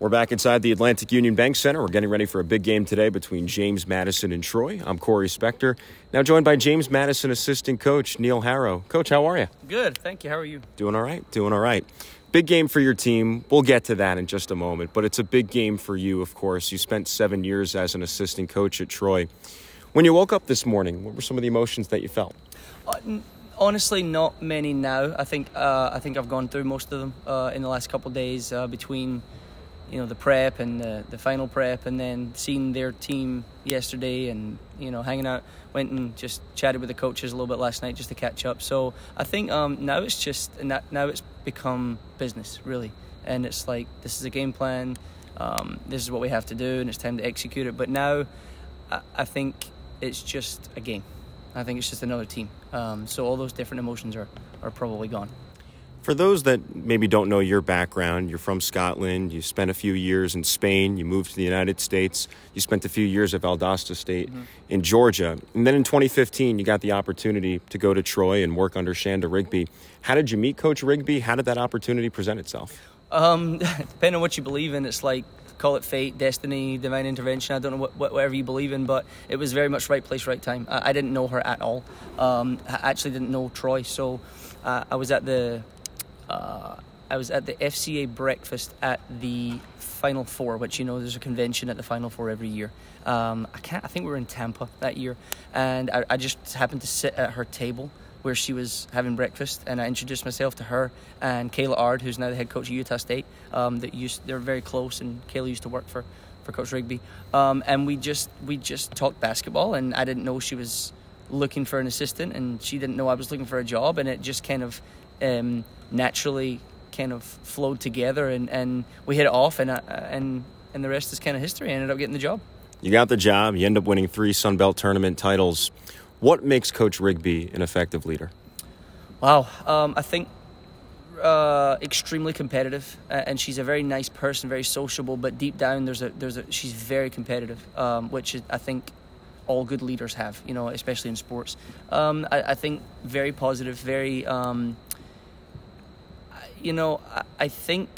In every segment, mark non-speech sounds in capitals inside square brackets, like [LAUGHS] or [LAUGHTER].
We're back inside the Atlantic Union Bank Center. We're getting ready for a big game today between James Madison and Troy. I'm Corey Spector, now joined by James Madison assistant coach Neil Harrow. Coach, how are you? Good, thank you. How are you? Doing all right. Doing all right. Big game for your team. We'll get to that in just a moment, but it's a big game for you, of course. You spent seven years as an assistant coach at Troy. When you woke up this morning, what were some of the emotions that you felt? Uh, honestly, not many now. I think uh, I think I've gone through most of them uh, in the last couple of days uh, between you know the prep and the, the final prep and then seeing their team yesterday and you know hanging out went and just chatted with the coaches a little bit last night just to catch up. So i think um, now it's just now it's become business really. And it's like this is a game plan um, this is what we have to do and it's time to execute it. But now i, I think it's just a game. I think it's just another team. Um, so all those different emotions are, are probably gone for those that maybe don't know your background, you're from Scotland, you spent a few years in Spain, you moved to the United States, you spent a few years at Valdosta State mm-hmm. in Georgia. And then in 2015, you got the opportunity to go to Troy and work under Chanda Rigby. How did you meet Coach Rigby? How did that opportunity present itself? Um, [LAUGHS] depending on what you believe in, it's like call it fate, destiny, divine intervention. I don't know what, whatever you believe in, but it was very much right place, right time. I, I didn't know her at all. Um, I actually didn't know Troy, so uh, I was at the uh, I was at the FCA breakfast at the Final Four, which you know there's a convention at the Final Four every year. Um, I can't. I think we were in Tampa that year, and I, I, just happened to sit at her table where she was having breakfast, and I introduced myself to her and Kayla Ard, who's now the head coach of Utah State. Um, that used they're very close, and Kayla used to work for for Coach Rigby, um, and we just we just talked basketball, and I didn't know she was looking for an assistant, and she didn't know I was looking for a job, and it just kind of um, naturally kind of flowed together, and, and we hit it off, and uh, and and the rest is kind of history. I ended up getting the job. You got the job. You end up winning three Sun Belt tournament titles. What makes Coach Rigby an effective leader? Wow, um, I think uh, extremely competitive, and she's a very nice person, very sociable. But deep down, there's a there's a she's very competitive, um, which is, I think all good leaders have. You know, especially in sports. Um, I, I, think very positive, very um, you know, I, I think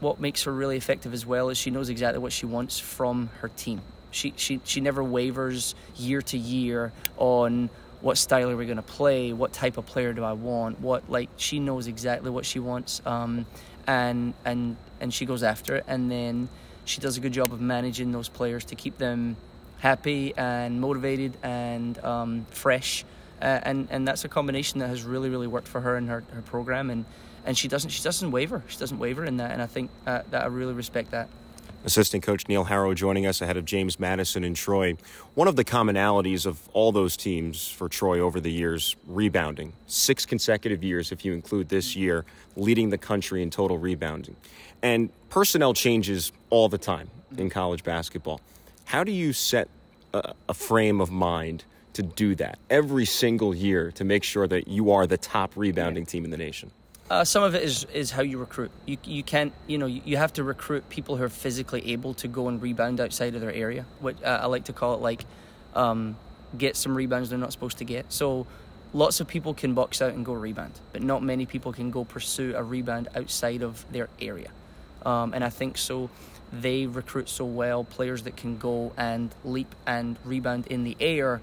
what makes her really effective as well is she knows exactly what she wants from her team. She she she never wavers year to year on what style are we going to play, what type of player do I want, what like she knows exactly what she wants, um, and and and she goes after it, and then she does a good job of managing those players to keep them happy and motivated and um, fresh uh, and and that's a combination that has really really worked for her in her, her program and and she doesn't she doesn't waver she doesn't waver in that and I think uh, that I really respect that. Assistant coach Neil Harrow joining us ahead of James Madison and Troy. One of the commonalities of all those teams for Troy over the years, rebounding. Six consecutive years, if you include this year, leading the country in total rebounding. And personnel changes all the time in college basketball. How do you set a, a frame of mind to do that every single year to make sure that you are the top rebounding team in the nation? Uh, some of it is, is how you recruit. You, you can't, you know, you, have to recruit people who are physically able to go and rebound outside of their area. What uh, I like to call it like um, get some rebounds they're not supposed to get. So lots of people can box out and go rebound, but not many people can go pursue a rebound outside of their area. Um, and I think so. They recruit so well players that can go and leap and rebound in the air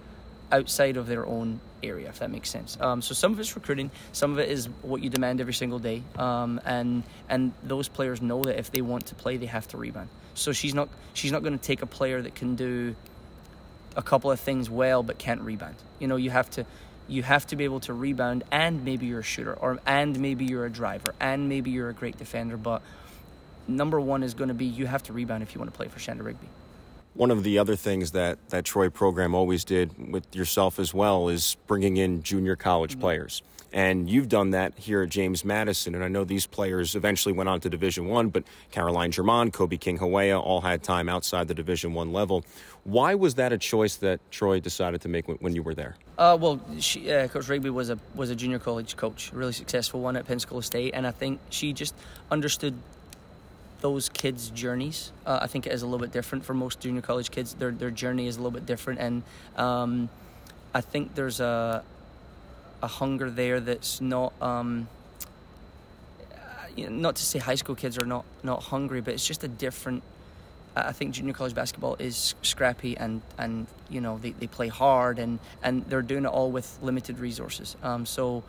outside of their own area, if that makes sense. Um, so some of it's recruiting, some of it is what you demand every single day, um, and and those players know that if they want to play, they have to rebound. So she's not she's not going to take a player that can do a couple of things well but can't rebound. You know, you have to you have to be able to rebound, and maybe you're a shooter, or and maybe you're a driver, and maybe you're a great defender, but number one is going to be you have to rebound if you want to play for Chanda Rigby one of the other things that that Troy program always did with yourself as well is bringing in junior college mm-hmm. players. And you've done that here at James Madison, and I know these players eventually went on to Division One, but Caroline Germain, Kobe King Hawea, all had time outside the Division One level. Why was that a choice that Troy decided to make when, when you were there? Uh, well, she, uh, Coach Rigby was a was a junior college coach, a really successful one at Pensacola State, and I think she just understood those kids' journeys. Uh, I think it is a little bit different for most junior college kids. Their their journey is a little bit different, and um, I think there's a a hunger there that's not. Um, not to say high school kids are not not hungry, but it's just a different. I think junior college basketball is scrappy and and you know they, they play hard and and they're doing it all with limited resources. Um, so.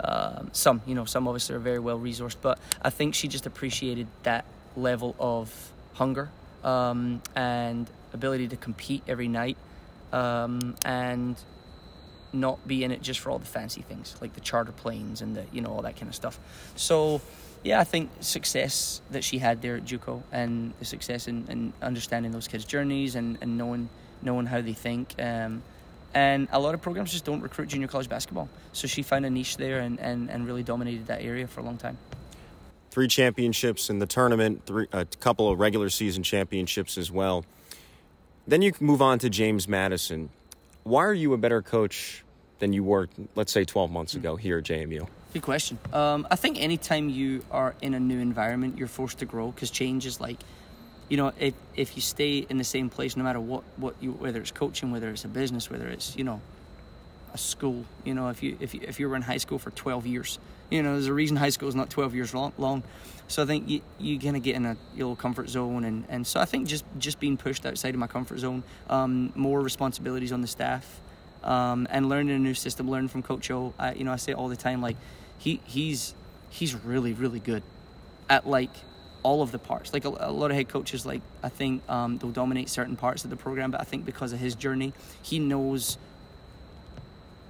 Um, some, you know, some obviously are very well resourced, but I think she just appreciated that level of hunger um, and ability to compete every night um, and not be in it just for all the fancy things like the charter planes and the you know all that kind of stuff. So yeah, I think success that she had there at JUCO and the success in, in understanding those kids' journeys and, and knowing knowing how they think. Um, and a lot of programs just don't recruit junior college basketball. So she found a niche there and, and, and really dominated that area for a long time. Three championships in the tournament, three, a couple of regular season championships as well. Then you move on to James Madison. Why are you a better coach than you were, let's say, 12 months ago here at JMU? Good question. Um, I think anytime you are in a new environment, you're forced to grow because change is like, you know, if, if you stay in the same place, no matter what, what you, whether it's coaching, whether it's a business, whether it's, you know, a school, you know, if you, if you, if you were in high school for 12 years, you know, there's a reason high school is not 12 years long. long. So I think you, you kind of get in a little comfort zone. And, and so I think just, just being pushed outside of my comfort zone, um, more responsibilities on the staff, um, and learning a new system, learning from Coach O. I, you know, I say all the time, like, he, he's, he's really, really good at like all of the parts. Like a, a lot of head coaches, like I think um, they'll dominate certain parts of the program, but I think because of his journey, he knows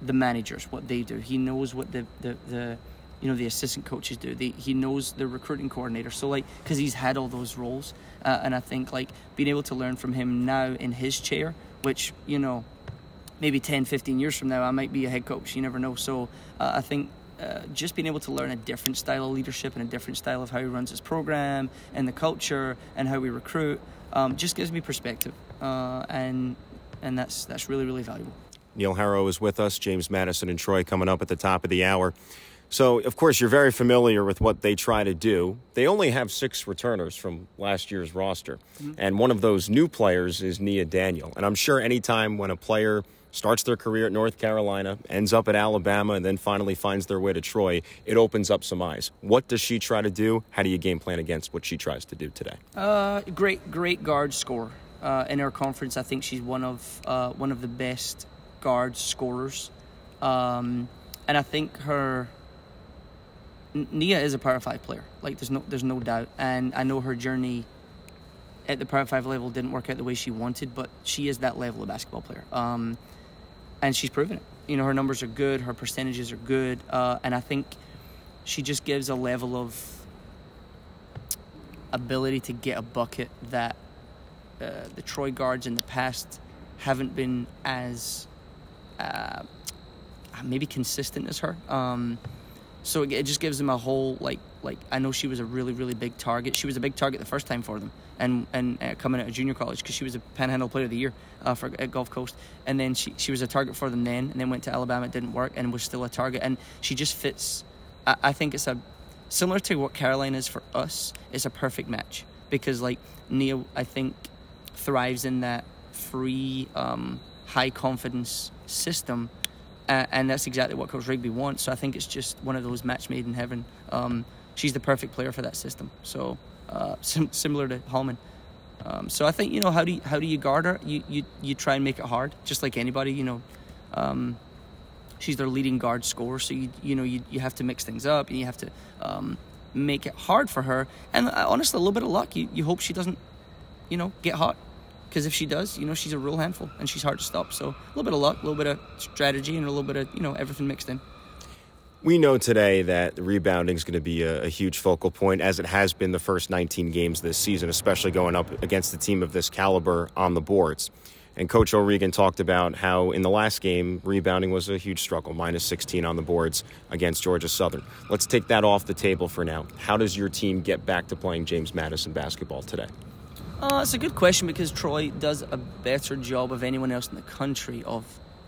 the managers what they do. He knows what the the, the you know the assistant coaches do. They, he knows the recruiting coordinator. So like because he's had all those roles, uh, and I think like being able to learn from him now in his chair, which you know maybe 10, 15 years from now I might be a head coach. You never know. So uh, I think. Uh, just being able to learn a different style of leadership and a different style of how he runs his program and the culture and how we recruit um, just gives me perspective, uh, and and that's that's really really valuable. Neil Harrow is with us, James Madison and Troy coming up at the top of the hour. So, of course, you're very familiar with what they try to do. They only have six returners from last year's roster. Mm-hmm. And one of those new players is Nia Daniel. And I'm sure anytime when a player starts their career at North Carolina, ends up at Alabama, and then finally finds their way to Troy, it opens up some eyes. What does she try to do? How do you game plan against what she tries to do today? Uh, great, great guard score. Uh, in our conference, I think she's one of uh, one of the best guard scorers, um, and I think her Nia is a Power Five player. Like there's no there's no doubt, and I know her journey at the Power Five level didn't work out the way she wanted, but she is that level of basketball player, um, and she's proven it. You know her numbers are good, her percentages are good, uh, and I think she just gives a level of ability to get a bucket that uh, the Troy guards in the past haven't been as uh, maybe consistent as her. Um, so it, it just gives them a whole like like I know she was a really really big target. She was a big target the first time for them, and and uh, coming out of junior college because she was a Panhandle Player of the Year uh, for at Gulf Coast, and then she she was a target for them then, and then went to Alabama. It didn't work, and was still a target. And she just fits. I, I think it's a similar to what Caroline is for us. It's a perfect match because like Nia, I think thrives in that free, um, high confidence system uh, and that's exactly what Coach Rigby wants. So I think it's just one of those match made in heaven. Um, she's the perfect player for that system. So uh, [LAUGHS] sim- similar to Hallman. Um, so I think you know how do you, how do you guard her? You, you you try and make it hard, just like anybody. You know, um, she's their leading guard scorer, so you you know you, you have to mix things up and you have to um, make it hard for her. And uh, honestly, a little bit of luck. You you hope she doesn't, you know, get hot because if she does, you know, she's a real handful and she's hard to stop. So a little bit of luck, a little bit of strategy, and a little bit of you know everything mixed in. We know today that rebounding is going to be a, a, huge focal point, as it has been the first 19 games this season, especially going up against a team of this caliber on the boards. And Coach O'Regan talked about how in the last game, rebounding was a huge struggle, minus 16 on the boards against Georgia Southern. Let's take that off the table for now. How does your team get back to playing James Madison basketball today? Uh, it's a good question because Troy does a better job of anyone else in the country of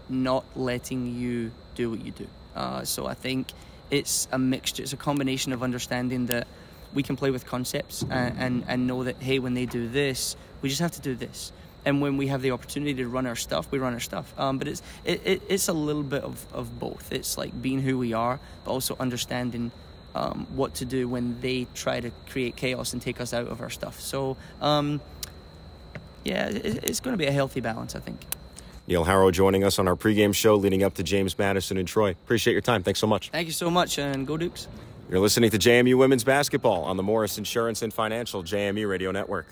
not letting you do what you do. Uh, so I think it's a mixture, it's a combination of understanding that we can play with concepts and, and, and know that, hey, when they do this, we just have to do this. And when we have the opportunity to run our stuff, we run our stuff. Um, but it's it, it, it's a little bit of, of both. It's like being who we are, but also understanding um, what to do when they try to create chaos and take us out of our stuff. So, um, yeah, it, it's going to be a healthy balance, I think. Neil Harrow joining us on our pregame show leading up to James Madison and Troy. Appreciate your time. Thanks so much. Thank you so much, and go Dukes. You're listening to JMU Women's Basketball on the Morris Insurance and Financial JMU Radio Network.